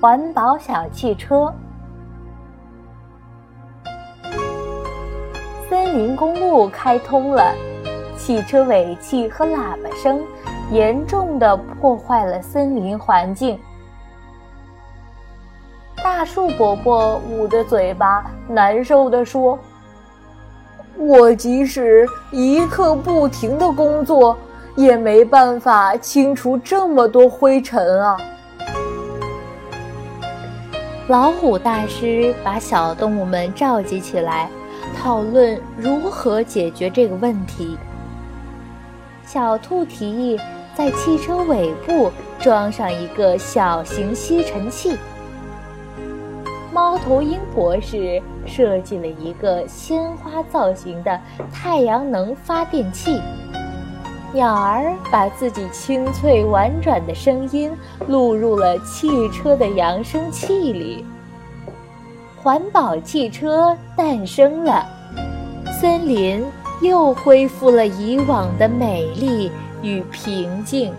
环保小汽车。森林公路开通了，汽车尾气和喇叭声严重的破坏了森林环境。大树伯伯捂着嘴巴，难受地说：“我即使一刻不停的工作，也没办法清除这么多灰尘啊！”老虎大师把小动物们召集起来。讨论如何解决这个问题。小兔提议在汽车尾部装上一个小型吸尘器。猫头鹰博士设计了一个鲜花造型的太阳能发电器。鸟儿把自己清脆婉转的声音录入了汽车的扬声器里。环保汽车诞生了，森林又恢复了以往的美丽与平静。